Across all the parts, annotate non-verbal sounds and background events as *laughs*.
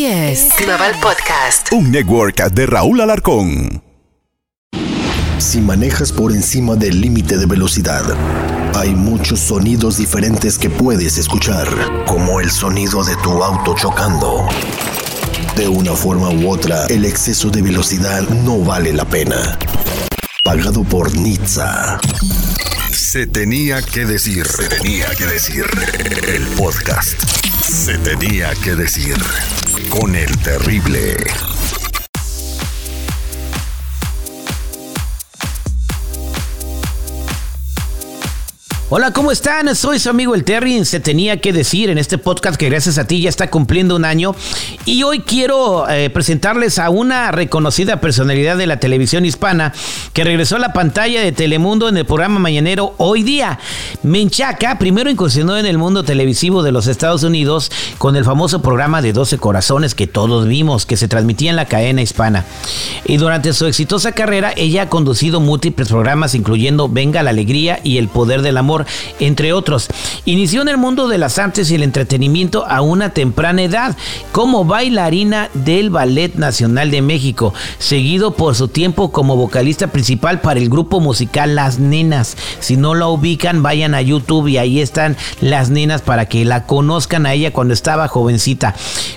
Así es. Global Podcast. Un network de Raúl Alarcón. Si manejas por encima del límite de velocidad, hay muchos sonidos diferentes que puedes escuchar, como el sonido de tu auto chocando. De una forma u otra, el exceso de velocidad no vale la pena. Pagado por Nizza. Se tenía que decir. Se tenía que decir. El podcast. Se tenía que decir. Con el terrible. Hola, ¿cómo están? Soy su amigo el Terry. Se tenía que decir en este podcast que gracias a ti ya está cumpliendo un año. Y hoy quiero eh, presentarles a una reconocida personalidad de la televisión hispana que regresó a la pantalla de Telemundo en el programa mañanero Hoy Día. Menchaca primero incursionó en el mundo televisivo de los Estados Unidos con el famoso programa de 12 corazones que todos vimos, que se transmitía en la cadena hispana. Y durante su exitosa carrera, ella ha conducido múltiples programas, incluyendo Venga la Alegría y El Poder del Amor entre otros. Inició en el mundo de las artes y el entretenimiento a una temprana edad como bailarina del Ballet Nacional de México, seguido por su tiempo como vocalista principal para el grupo musical Las Nenas. Si no la ubican, vayan a YouTube y ahí están Las Nenas para que la conozcan a ella cuando estaba jovencita.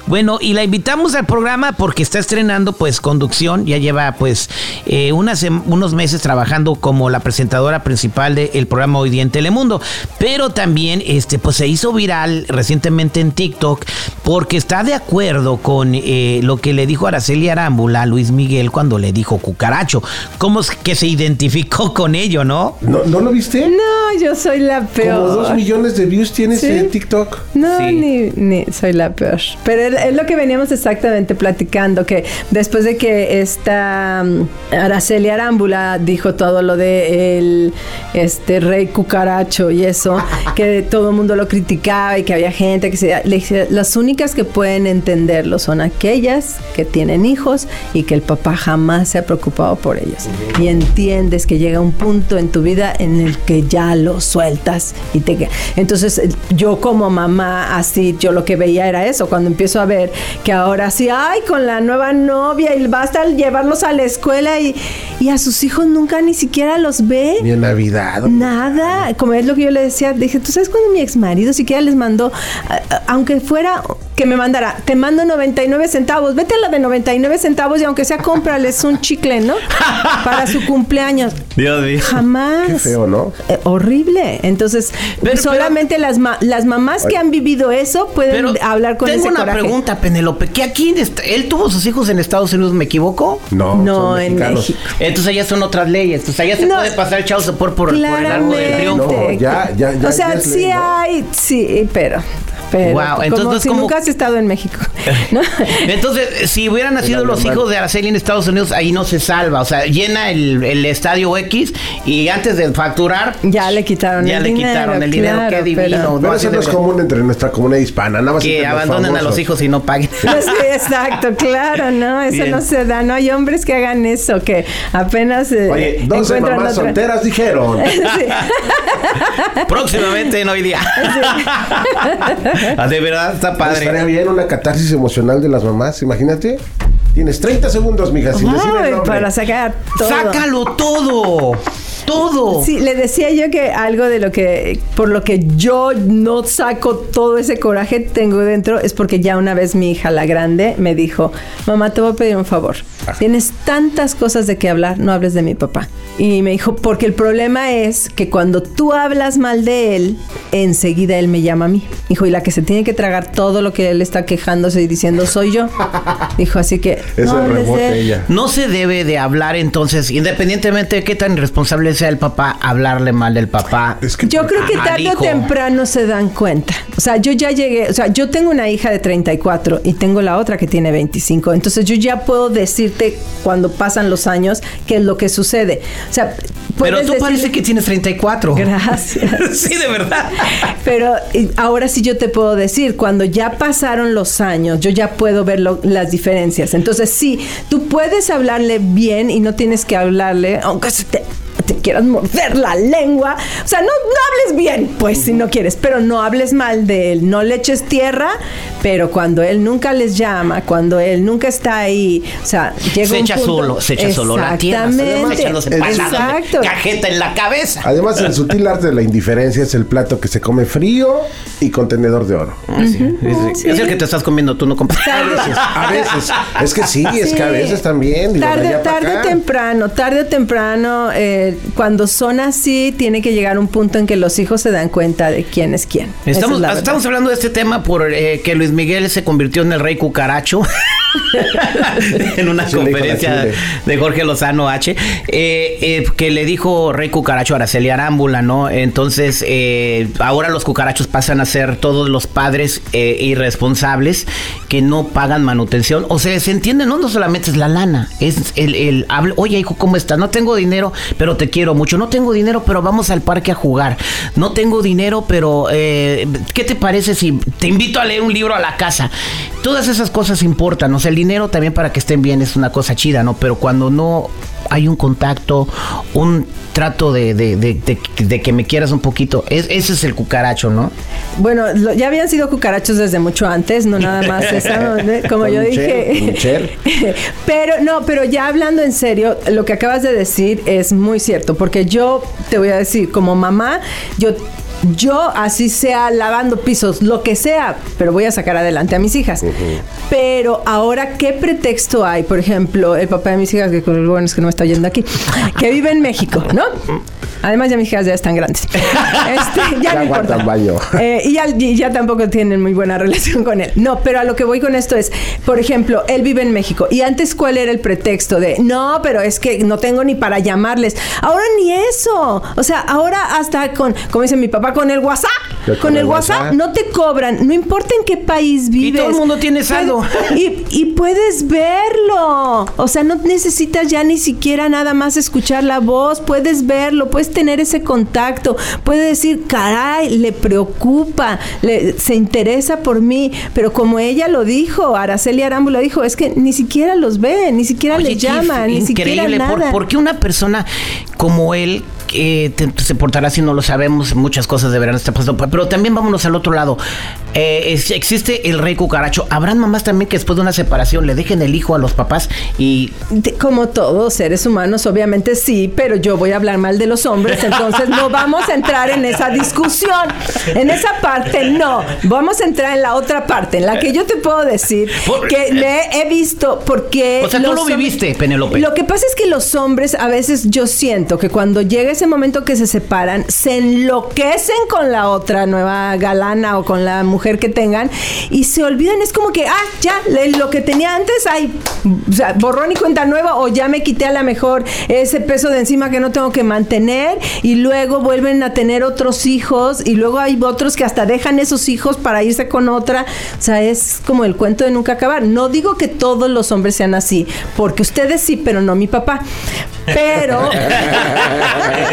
Bueno, y la invitamos al programa porque está estrenando pues conducción, ya lleva pues eh, unos meses trabajando como la presentadora principal del programa Hoy Día en mundo. Pero también este, pues se hizo viral recientemente en TikTok porque está de acuerdo con eh, lo que le dijo Araceli Arámbula a Luis Miguel cuando le dijo cucaracho. ¿Cómo es que se identificó con ello, no? ¿No, ¿no lo viste? No, yo soy la peor. Como dos millones de views tienes en TikTok. No, ni, ni soy la peor. Pero es lo que veníamos exactamente platicando, que después de que esta um, Araceli Arámbula dijo todo lo de el este rey cucaracho y eso, que todo el mundo lo criticaba y que había gente que se le decía, las únicas que pueden entenderlo son aquellas que tienen hijos y que el papá jamás se ha preocupado por ellos. Y entiendes que llega un punto en tu vida en el que ya lo sueltas y te entonces yo como mamá así yo lo que veía era eso cuando empiezo a ver que ahora sí ay con la nueva novia y basta llevarlos a la escuela y, y a sus hijos nunca ni siquiera los ve. Ni en Navidad nada como es lo que yo le decía, dije, ¿tú sabes cuando mi ex marido siquiera les mandó, aunque fuera que me mandara, te mando 99 centavos, vete a la de 99 centavos y aunque sea cómprales un chicle, ¿no? Para su cumpleaños. Dios mío. Jamás. Qué feo, ¿no? Eh, horrible. Entonces, solamente las, las mamás que han vivido eso pueden hablar con tengo ese una pregunta, Penelope, ¿que aquí él tuvo sus hijos en Estados Unidos, me equivoco? No, no en México. Entonces allá son otras leyes, entonces allá se puede pasar el chavo por, por, por el árbol del triunfo. No, ya, ya, ya. O sea, sí hay, sí, pero wow, entonces como si nunca has estado en México. *laughs* entonces, si hubieran nacido los hijos de Araceli en Estados Unidos, ahí no se salva. O sea, llena el, el estadio X y antes de facturar. Ya le quitaron ya el dinero. Ya le quitaron el dinero. Qué divino. Pero, eso no es común entre nuestra comunidad hispana. Nada más que abandonen a los hijos y no paguen. *laughs* Pues sí, exacto, claro, no, eso no se da. No hay hombres que hagan eso, que apenas. Eh, Oye, 12 mamás solteras dijeron. *laughs* Próximamente en hoy día. Ah, de verdad está padre. Estaría bien una catarsis emocional de las mamás, imagínate. Tienes 30 segundos, mija, sin decir el nombre. Para sacar todo. ¡Sácalo todo! todo. Sí, le decía yo que algo de lo que, por lo que yo no saco todo ese coraje tengo dentro, es porque ya una vez mi hija, la grande, me dijo, mamá, te voy a pedir un favor. Tienes tantas cosas de que hablar, no hables de mi papá. Y me dijo, porque el problema es que cuando tú hablas mal de él, enseguida él me llama a mí. Dijo, y la que se tiene que tragar todo lo que él está quejándose y diciendo soy yo. *laughs* Dijo, así que... no, ella. no se debe de hablar entonces, independientemente de qué tan irresponsable sea el papá, hablarle mal del papá. yo creo que tarde o temprano se dan cuenta. O sea, yo ya llegué, o sea, yo tengo una hija de 34 y tengo la otra que tiene 25. Entonces yo ya puedo decirte cuando pasan los años qué es lo que sucede. O sea, pero tú parece que tienes 34. Gracias. *laughs* sí, de verdad. Pero ahora sí yo te puedo decir, cuando ya pasaron los años, yo ya puedo ver las diferencias. Entonces sí, tú puedes hablarle bien y no tienes que hablarle, aunque se te te quieras morder la lengua. O sea, no, no hables bien, pues, si no quieres, pero no hables mal de él. No le eches tierra, pero cuando él nunca les llama, cuando él nunca está ahí, o sea, llega Se un echa punto- solo, se echa solo la tierra. Exacto. cajeta en la cabeza. Además, el sutil arte de la indiferencia es el plato que se come frío y con tenedor de oro. Es, es el que te estás comiendo, tú no compras. A veces. Es que sí, es que a veces también. digo, Tarde, tarde o temprano, tarde o temprano, eh, cuando son así, tiene que llegar un punto en que los hijos se dan cuenta de quién es quién. Estamos, es estamos hablando de este tema por eh, que Luis Miguel se convirtió en el rey cucaracho *laughs* *laughs* en una Sí, conferencia de Jorge Lozano H, eh, eh, que le dijo rey cucaracho a Araceli Arámbula, ¿no? Entonces, eh, ahora los cucarachos pasan a ser todos los padres eh, irresponsables que no pagan manutención. O sea, se entiende, ¿no? No solamente es la lana, es el, el hable, oye hijo, ¿cómo estás? No tengo dinero, pero te quiero mucho. No tengo dinero, pero vamos al parque a jugar. No tengo dinero, pero eh, ¿qué te parece si te invito a leer un libro a la casa? Todas esas cosas importan. O sea, el dinero también para que estén bien es una cosa chida, ¿no? Pero cuando no hay un contacto, un trato de, de- de- de- de que me quieras un poquito, es- ese es el cucaracho, ¿no? Bueno, lo- ya habían sido cucarachos desde mucho antes, no nada más *laughs* esa, ¿no? como yo dije. *laughs* pero no, pero ya hablando en serio, lo que acabas de decir es muy cierto, porque yo te voy a decir, como mamá, yo yo así sea lavando pisos, lo que sea, pero voy a sacar adelante a mis hijas. Pero ahora, ¿qué pretexto hay? Por ejemplo, el papá de mis hijas, que bueno es que no me está oyendo aquí, que vive en México, ¿no? Además, ya mis hijas ya están grandes. *laughs* Este, ya Ya no importa. Eh, y, ya, y ya tampoco tienen muy buena relación con él. No, pero a lo que voy con esto es, por ejemplo, él vive en México. Y antes, ¿cuál era el pretexto de, no, pero es que no tengo ni para llamarles? Ahora ni eso. O sea, ahora hasta con, como dice mi papá, con el WhatsApp. Con, con el WhatsApp, WhatsApp. no te cobran, no importa en qué país vives. todo el mundo tiene saldo. *laughs* Y, y puedes verlo. O sea, no necesitas ya ni siquiera nada más escuchar la voz. Puedes verlo, puedes tener ese contacto. Puedes decir, caray, le preocupa, le- se interesa por mí. Pero como ella lo dijo, Araceli Arámbula dijo, es que ni siquiera los ve, ni siquiera Oye, le qué llama, ni siquiera increíble. ¿Por, nada. por qué una persona como él eh, te- se portará si no lo sabemos? Muchas cosas deberán estar pasando. Pero también vámonos al otro lado. Eh, es- existe el rey cucaracho. Habrán mamás también que después de una separación le dejen el hijo a los papás y Como todos seres humanos, obviamente sí, pero yo voy a hablar mal de los hombres, entonces no vamos a entrar en esa discusión. En esa parte no. Vamos a entrar en la otra parte, en la que yo te puedo decir Por- que le he visto porque. O sea, tú lo viviste, Penélope. Lo que pasa es que los hombres, a veces yo siento que cuando llega ese momento que se separan, se enloquecen con la otra nueva galana o con la mujer que tengan y se olvidan. Es como que, ah, ya, lo que tenía antes, hay o sea, borrón y cuenta nueva, o ya me quité a la mejor ese peso de encima que no tengo que mantener, y luego vuelven a tener otros hijos, y luego hay otros que hasta dejan esos hijos para irse con otra. O sea, es como el cuento de nunca acabar. No digo que todos los hombres sean así, porque ustedes sí, pero no mi papá. Pero *laughs*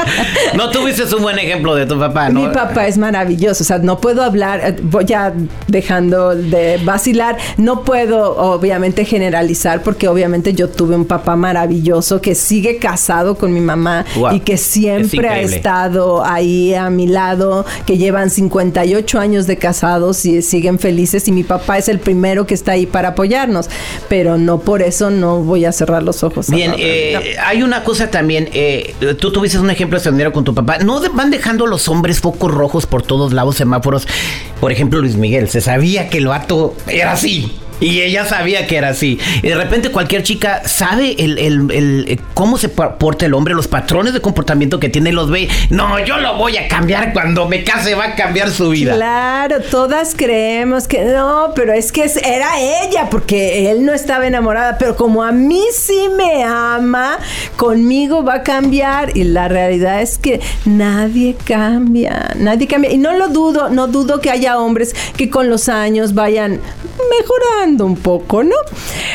no tuviste un buen ejemplo de tu papá, ¿no? Mi papá es maravilloso, o sea, no puedo hablar, eh, voy ya dejando de vacilar, no puedo obviamente generalizar porque obviamente yo tuve un papá maravilloso que sigue casado con mi mamá y que es siempre ha estado ahí a mi lado, que llevan 58 años de casados y siguen felices y mi papá es el primero que está ahí para apoyarnos, pero no por eso no voy a cerrar los ojos. Bien, eh, hay una cosa también, eh, tú tuviste un ejemplo extraordinario con tu papá. ¿No van dejando los hombres focos rojos por todos lados, semáforos? Por ejemplo, Luis Miguel, se sabía que el vato era así. Y ella sabía que era así. Y de repente cualquier chica sabe el, el- el- eh, cómo se porta el hombre, los patrones de comportamiento que tiene los ve. No, yo lo voy a cambiar cuando me case, va a cambiar su vida. Claro, todas creemos que no, pero es que era ella, porque él no estaba enamorada, pero como a mí sí me ama, conmigo va a cambiar. Y la realidad es que nadie cambia, nadie cambia. Y no lo dudo, no dudo que haya hombres que con los años vayan mejorando un poco, ¿no?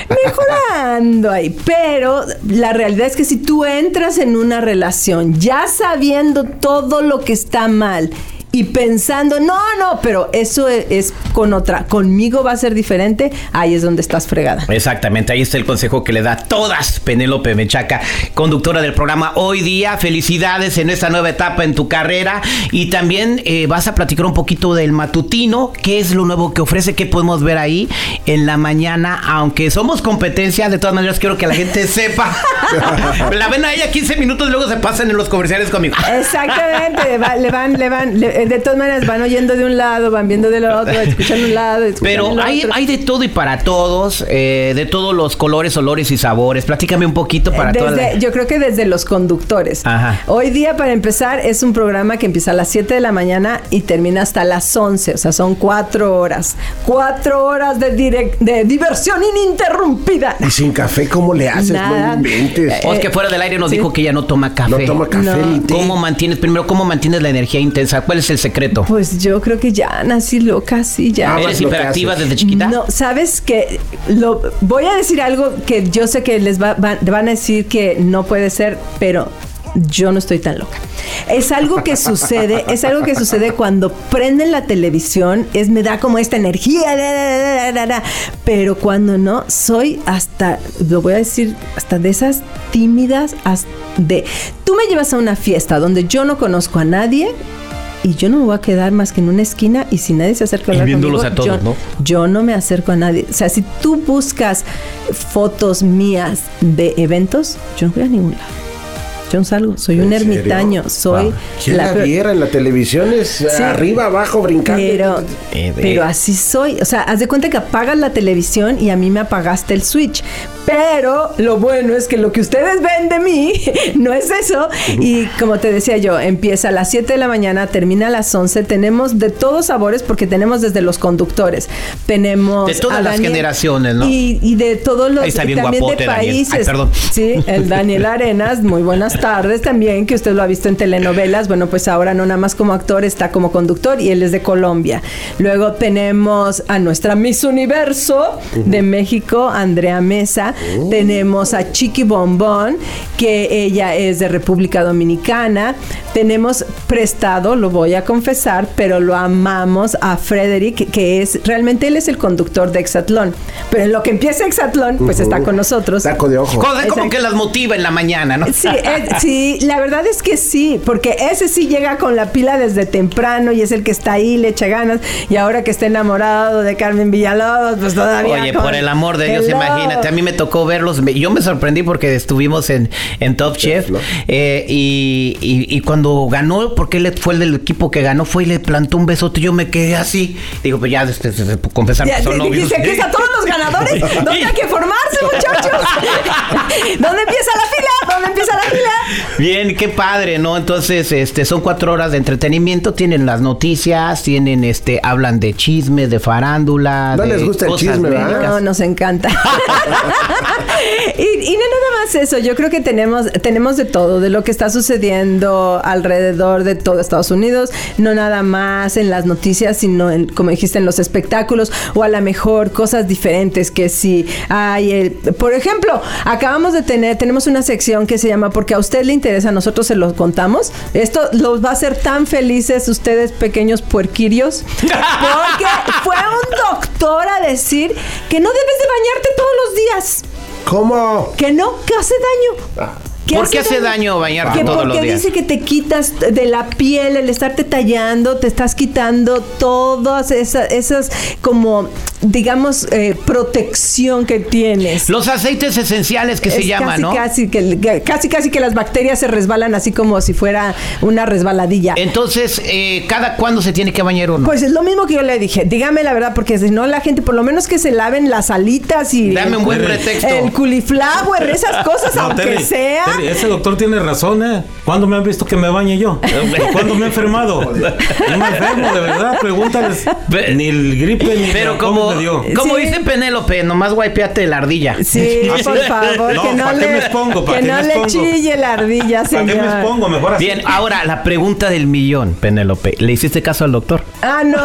Mejorando ahí. Pero la realidad es que si tú entras en una relación ya sabiendo todo lo que está mal, y pensando, no, no, pero eso es, es con otra, conmigo va a ser diferente, ahí es donde estás fregada. Exactamente, ahí está el consejo que le da a todas Penélope Mechaca, conductora del programa Hoy Día. Felicidades en esta nueva etapa en tu carrera y también eh, vas a platicar un poquito del matutino, qué es lo nuevo que ofrece, qué podemos ver ahí en la mañana, aunque somos competencia, de todas maneras quiero que la gente *laughs* sepa. la ven a ella 15 minutos y luego se pasan en los comerciales conmigo. Exactamente, le van, le van, le- de todas maneras van oyendo de un lado, van viendo del otro, *laughs* escuchando un lado, escuchando Pero el hay, otro. hay de todo y para todos, eh, de todos los colores, olores y sabores. Platícame un poquito para Desde- Yo creo que desde los conductores. Ajá. Hoy día, para empezar, es un programa que empieza a las 7 de la mañana y termina hasta las 11. O sea, son cuatro horas. Cuatro horas de, direc- de diversión ininterrumpida. Y sin café, ¿cómo le haces? Nada. No inventes. Eh, O es que fuera del aire nos sí. dijo que ella no toma café. no toma café no. ¿Cómo mantienes, primero, cómo mantienes la energía intensa? ¿Cuál es el secreto? Pues yo creo que ya nací loca, sí, ya. Ah, ¿Eres hiperactiva desde chiquita? No, sabes que lo voy a decir algo que yo sé que les va- van, van a decir que no puede ser, pero yo no estoy tan loca. Es algo que sucede, es algo que sucede cuando prenden la televisión, es me da como esta energía, da, da, da, da, da, da. pero cuando no, soy hasta, lo voy a decir, hasta de esas tímidas, hasta de, tú me llevas a una fiesta donde yo no conozco a nadie. Y yo no me voy a quedar más que en una esquina y si nadie se acerca a Y hablar viéndolos conmigo, a todos, yo, ¿no? yo no me acerco a nadie. O sea, si tú buscas fotos mías de eventos, yo no voy a ningún lado. Yo no salgo, soy un ermitaño, soy Wow. ¿Quién la, viera en la televisión? Es Sí. arriba, abajo, brincando. Pero, pero así soy. O sea, haz de cuenta que apagas la televisión y a mí me apagaste el switch. Pero lo bueno es que lo que ustedes ven de mí *laughs* no es eso. Y como te decía yo, empieza a las 7 de la mañana, termina a las 11. Tenemos de todos sabores porque tenemos desde los conductores. Tenemos. De todas a las generaciones, ¿no? Y, y de todos los. Ahí está bien también guapote, de países. Ay, perdón. Sí, el *laughs* Daniel Arenas, muy buenas tardes también, que usted lo ha visto en telenovelas. Bueno, pues ahora no nada más como actor, está como conductor y él es de Colombia. Luego tenemos a nuestra Miss Universo de México, Andrea Mesa. Tenemos a Chiqui Bombón, que ella es de República Dominicana. Tenemos prestado, lo voy a confesar, pero lo amamos a Frederick, que es realmente él es el conductor de Exatlón. Pero en lo que empieza Exatlón, pues está con nosotros. Saco de ojo. Como Exacto. que las motiva en la mañana, ¿no? Sí, eh, sí, la verdad es que sí, porque ese sí llega con la pila desde temprano y es el que está ahí, le echa ganas. Y ahora que está enamorado de Carmen Villalobos, pues todavía. Oye, con- por el amor de Dios, Hello. imagínate, a mí me tocó verlos. me- Yo me sorprendí porque estuvimos en, en Top Chef eh, y, y- y cuando ganó, porque él fue el del equipo que ganó, fue y le plantó un besote. Yo me quedé así. Digo, pues ya, este, este, confesar Ya, que son novios. Dice, aquí están todos los ganadores. *laughs* ¿Dónde hay que formarse, muchachos? *laughs* ¿Dónde empieza la fila? ¿Dónde empieza la fila? Bien, qué padre, ¿no? Entonces, este, son cuatro horas de entretenimiento, tienen las noticias, tienen, este, hablan de chisme, de farándula. No de les gusta el chisme, ¿verdad? No, nos encanta. *laughs* *laughs* y, y no nada más eso, yo creo que tenemos, tenemos de todo, de lo que está sucediendo alrededor de todo Estados Unidos, no nada más en las noticias, sino en, como dijiste, en los espectáculos, o a lo mejor cosas diferentes que si hay el, por ejemplo, acabamos de tener, tenemos una sección que se llama Porque a usted le interesa, nosotros se lo contamos. Esto los va a hacer tan felices ustedes, pequeños puerquirios, porque fue un doctor a decir que no debes de bañarte todos los días. ¿Cómo? Que no, que hace daño. Que ¿Por qué hace daño bañarte Que todos porque los días? dice que te quitas de la piel, el estarte tallando, te estás quitando todas esas, esas como, digamos, eh, protección que tienes. Los aceites esenciales que se llaman, ¿no? Casi que, que- casi, casi que las bacterias se resbalan así como si fuera una resbaladilla. Entonces, eh, ¿cada cuándo se tiene que bañar uno? Pues es lo mismo que yo le dije. Dígame la verdad, porque si no, la gente, por lo menos que se laven las alitas y. Dame un buen el- pretexto. El cauliflower, esas cosas, No, aunque Terry, sea. Ese doctor tiene razón, ¿eh? ¿Cuándo me han visto que me bañe yo? ¿Cuándo me he enfermado? *laughs* No me enfermo, de verdad, pregúntales. Ni el gripe, ni Pero la como me dio. como Sí. dice Penélope, nomás guaypeate la ardilla. Sí, ¿Ah, *laughs* sí? por favor, No, que no ¿para qué le, me expongo? ¿Para que no me le chille la ardilla, ¿Para señor. qué me expongo? Mejor así. Bien, ahora la pregunta del millón, Penélope. ¿Le hiciste caso al doctor? Ah, no,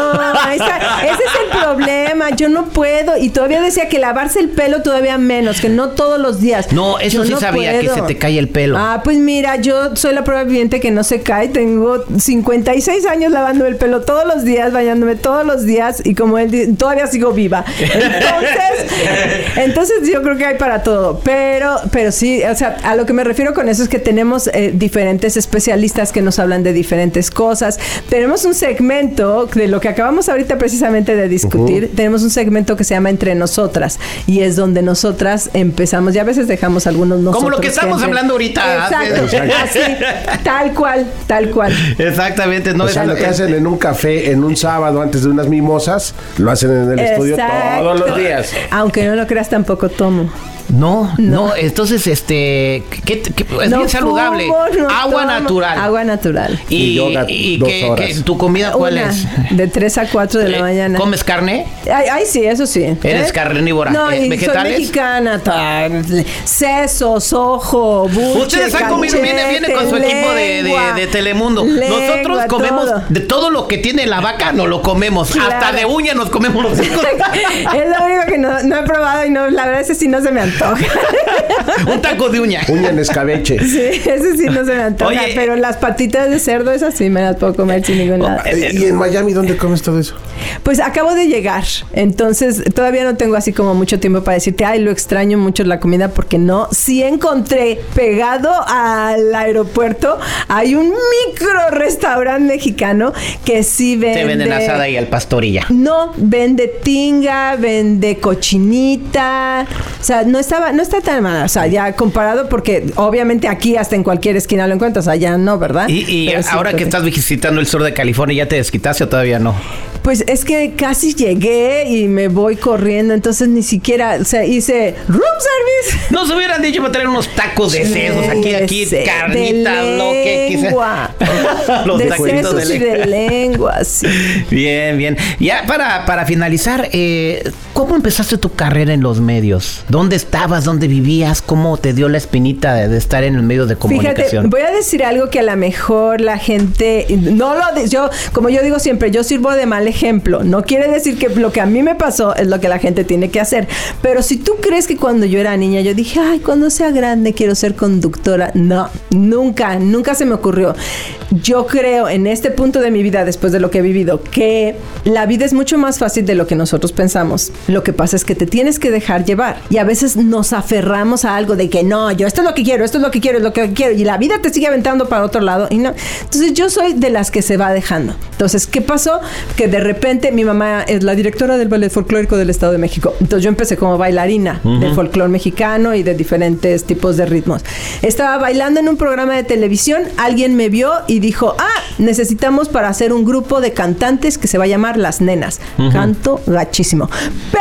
esa- ese es el problema. Yo no puedo. Y todavía decía que lavarse el pelo todavía menos, que no todos los días. No, eso Yo sí no sabía, que se te cae el pelo. Ah, pues mira, yo soy la prueba viviente que no se cae. Tengo 56 años lavando el pelo todos los días, bañándome todos los días y como él dice, todavía sigo viva. Entonces, *laughs* entonces yo creo que hay para todo. Pero, pero sí, o sea, a lo que me refiero con eso es que tenemos eh, diferentes especialistas que nos hablan de diferentes cosas. Tenemos un segmento de lo que acabamos ahorita precisamente de discutir. Tenemos un segmento que se llama Entre Nosotras y es donde nosotras empezamos. Y a veces dejamos algunos nosotros. Como lo que estamos hablando ahorita. Exacto, así, *laughs* tal cual, tal cual. Exactamente, no o es sea, lo que hacen en un café en un sábado antes de unas mimosas, lo hacen en el estudio todos los días. Aunque no lo creas, tampoco tomo. No, no, entonces este ¿qué- qué- es No bien saludable. fumo, no Agua tomo. natural. Agua natural. Y, Y yoga y dos qué- horas. qué- tu comida cuál Una, es? De 3 a 4 de la Eh, mañana. ¿Comes carne? Ay, ay, sí, eso sí. ¿Eres carnívora? No, Eh, y ¿vegetales? soy mexicana. tal, Sesos, ojo, buche, Ustedes han comido, viene, viene con su equipo de, de- Telemundo. lengua, Nosotros comemos todo. de todo lo que tiene la vaca, no lo comemos. Claro. Hasta de uña nos comemos los *laughs* hijos. es lo único que no, no he probado y no, la verdad ese sí no se me antoja. Un taco de uña. Uña en escabeche. Sí, ese sí no se me antoja. Oye. pero las patitas de cerdo, esas sí me las puedo comer sin ningún nada. Eh, ¿Y en Miami dónde comes todo eso? Pues acabo de llegar, entonces todavía no tengo así como mucho tiempo para decirte, ay, lo extraño mucho la comida porque no. Sí encontré pegado al aeropuerto, hay un micro restaurante mexicano que sí vende. Se venden asada y al pastorilla. No, vende tinga, vende cochinita. O sea, no estaba, no está tan mal. O sea, ya comparado, porque obviamente aquí hasta en cualquier esquina lo encuentras, allá no, ¿verdad? Y, y sí, ahora pues, que sí. estás visitando el sur de California, ¿ya te desquitaste o todavía no? Pues es que casi llegué y me voy corriendo, entonces ni siquiera, o sea, hice room service. *laughs* Nos hubieran dicho para traer unos tacos de sesos aquí, aquí, De- carnitas, de lo que. *laughs* Los de taquitos de sesos y lengua. de lengua, sí. *laughs* Bien, bien. Ya para, para finalizar, eh, ¿cómo empezaste tu carrera en los medios? ¿Dónde estabas? ¿Dónde vivías? ¿Cómo te dio la espinita de, de estar en el medio de Fíjate, comunicación? voy a decir algo que a lo mejor la gente no lo yo como yo digo siempre, yo sirvo de mal ejemplo. No quiere decir que lo que a mí me pasó es lo que la gente tiene que hacer, pero si tú crees que cuando yo era niña yo dije, "Ay, cuando sea grande quiero ser conductora." No, nunca, nunca se me ocurrió. Yo creo en este punto de mi vida después de lo que he vivido que la vida es mucho más fácil de lo que nosotros pensamos. Lo que pasa es que te tienes que dejar llevar y a veces nos aferramos a algo de que no, yo esto es lo que quiero, esto es lo que quiero, es lo que quiero y la vida te sigue aventando para otro lado y no. Entonces yo soy de las que se va dejando. Entonces, ¿qué pasó? Que de repente mi mamá es la directora del ballet folclórico del Estado de México. Entonces yo empecé como bailarina del folclore mexicano y de diferentes tipos de ritmos. Estaba bailando en un programa de televisión, alguien me vio y dijo, ah, necesitamos para hacer un grupo de cantantes que se va a llamar Las Nenas. Canto gachísimo. Pero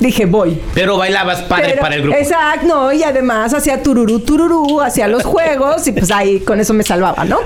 dije, voy. Pero bailabas padre Pero- para el grupo. Exacto, no, y además hacía tururú, tururú, hacía los *laughs* juegos y pues ahí con eso me salvaba, ¿no?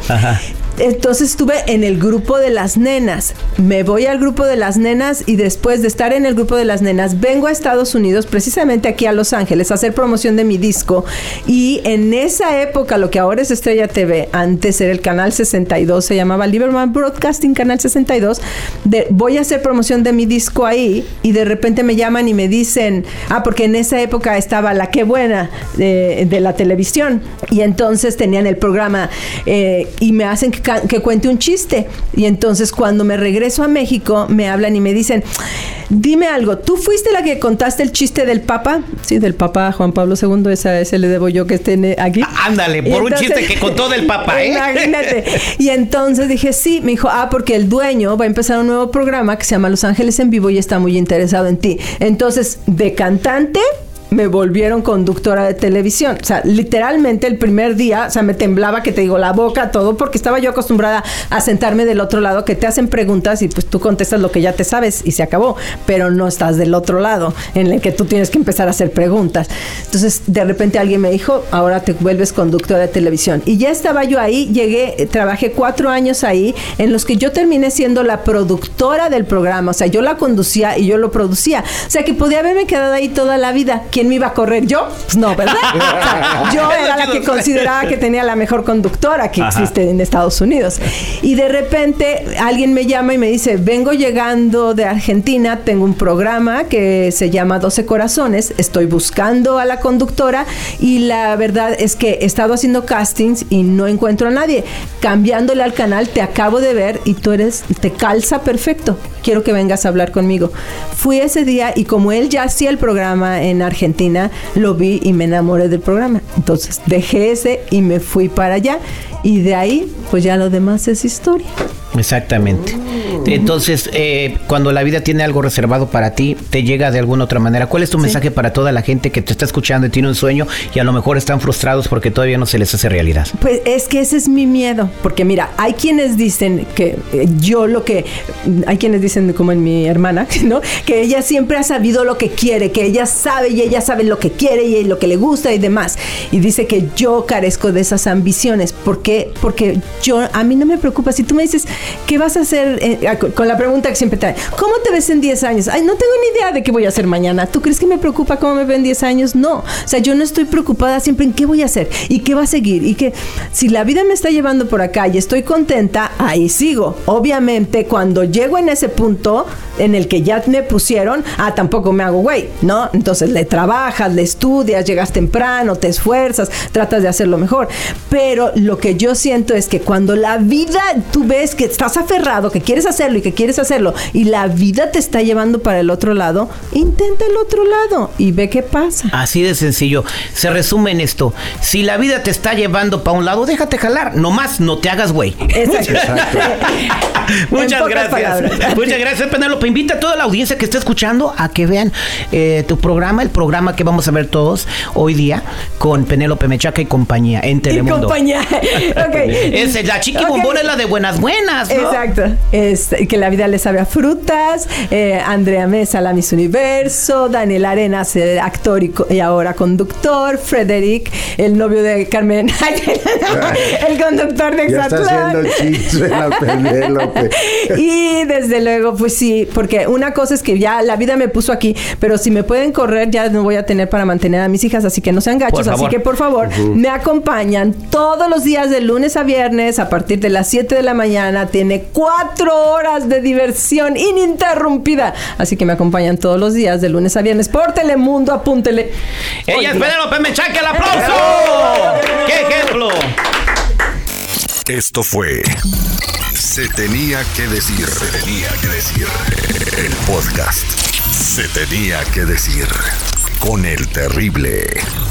Entonces estuve en el grupo de las nenas. Me voy al grupo de las nenas y después de estar en el grupo de las nenas, vengo a Estados Unidos, precisamente aquí a Los Ángeles, a hacer promoción de mi disco. Y en esa época, lo que ahora es Estrella TV, antes era el canal 62, se llamaba Liberman Broadcasting Canal 62. de- voy a hacer promoción de mi disco ahí y de repente me llaman y me dicen, ah, porque en esa época estaba La Qué Buena de, la televisión y entonces tenían el programa eh, y me hacen que cuente un chiste. Y entonces cuando me regreso a México me hablan y me dicen, dime algo, ¿tú fuiste la que contaste el chiste del Papa? Sí, del Papa Juan Pablo II, esa, ese le debo yo que esté en- aquí. Ah, Ándale, por un chiste que contó del Papa, ¿eh? Imagínate. Y entonces dije, sí, me dijo, ah, porque el dueño va a empezar un nuevo programa que se llama Los Ángeles en Vivo y está muy interesado en ti. Entonces, de cantante me volvieron conductora de televisión. O sea, literalmente el primer día, o sea, me temblaba que te digo la boca, todo, porque estaba yo acostumbrada a sentarme del otro lado, que te hacen preguntas y pues tú contestas lo que ya te sabes y se acabó, pero no estás del otro lado en el que tú tienes que empezar a hacer preguntas. Entonces, de repente alguien me dijo, ahora te vuelves conductora de televisión. Y ya estaba yo ahí, llegué, eh, trabajé cuatro años ahí, en los que yo terminé siendo la productora del programa, o sea, yo la conducía y yo lo producía. O sea, que podía haberme quedado ahí toda la vida. ¿Quién me iba a correr? ¿Yo? Pues no, ¿verdad? *laughs* O sea, yo era la que consideraba que tenía la mejor conductora que existe en Estados Unidos. Y de repente alguien me llama y me dice, vengo llegando de Argentina, tengo un programa que se llama 12 Corazones, estoy buscando a la conductora y la verdad es que he estado haciendo castings y no encuentro a nadie. Cambiándole al canal, te acabo de ver y tú eres, te calza perfecto. Quiero que vengas a hablar conmigo. Fui ese día y como él ya hacía el programa en Argentina, lo vi y me enamoré del programa. Entonces dejé ese y me fui para allá. Y de ahí, pues ya lo demás es historia. Exactamente. Entonces, eh, cuando la vida tiene algo reservado para ti, te llega de alguna otra manera. ¿Cuál es tu mensaje para toda la gente que te está escuchando y tiene un sueño y a lo mejor están frustrados porque todavía no se les hace realidad? Pues es que ese es mi miedo, porque mira, hay quienes dicen que eh, yo lo que, hay quienes dicen como en mi hermana, *laughs* ¿no? Que ella siempre ha sabido lo que quiere, que ella sabe y ella sabe lo que quiere y lo que le gusta y demás. Y dice que yo carezco de esas ambiciones. ¿Por qué? Porque yo, a mí no me preocupa. Si tú me dices, ¿qué vas a hacer? eh, con la pregunta que siempre trae, ¿cómo te ves en 10 años? Ay, no tengo ni idea de qué voy a hacer mañana. ¿Tú crees que me preocupa cómo me veo en 10 años? No. O sea, yo no estoy preocupada siempre en qué voy a hacer y qué va a seguir. Y que si la vida me está llevando por acá y estoy contenta, ahí sigo. Obviamente, cuando llego en ese punto en el que ya me pusieron, ah, tampoco me hago güey, ¿no? Entonces le trabajas, le estudias, llegas temprano, te esfuerzas, tratas de hacerlo mejor. Pero lo que yo siento es que cuando la vida, tú ves que estás aferrado, que quieres hacerlo y que quieres hacerlo, y la vida te está llevando para el otro lado, intenta el otro lado y ve qué pasa. Así de sencillo. Se resume en esto. Si la vida te está llevando para un lado, déjate jalar. Nomás no te hagas güey. Exacto. *laughs* Muchas gracias. palabras. Muchas gracias, Penélope. Invita a toda la audiencia que esté escuchando a que vean eh, tu programa, el programa que vamos a ver todos hoy día con Penélope Mechaca y compañía en Y Telemundo. compañía. *laughs* Ok. Es, la chiqui Ok. bombón es la de buenas buenas, ¿no? Exacto. Es, que la vida le sabe a frutas. eh, Andrea Mesa, la Miss Universo. Daniel Arenas, el actor y, y ahora conductor. Frederick, el novio de Carmen. *laughs* *laughs* el conductor de Ya está Exatlán. haciendo chistes la Penélope. y desde luego, pues sí, porque una cosa es que ya la vida me puso aquí, pero si me pueden correr, ya no voy a tener para mantener a mis hijas, así que no sean gachos. Así que por favor, me acompañan todos los días de lunes a viernes a partir de las 7 de la mañana. Tiene cuatro horas de diversión ininterrumpida. Así que me acompañan todos los días de lunes a viernes por Telemundo. Apúntele. Ella es. Penélope Mechaca, el aplauso. ¡Qué ejemplo! Esto fue Se tenía que decir. Se tenía que decir. El podcast. Se tenía que decir. Con el terrible.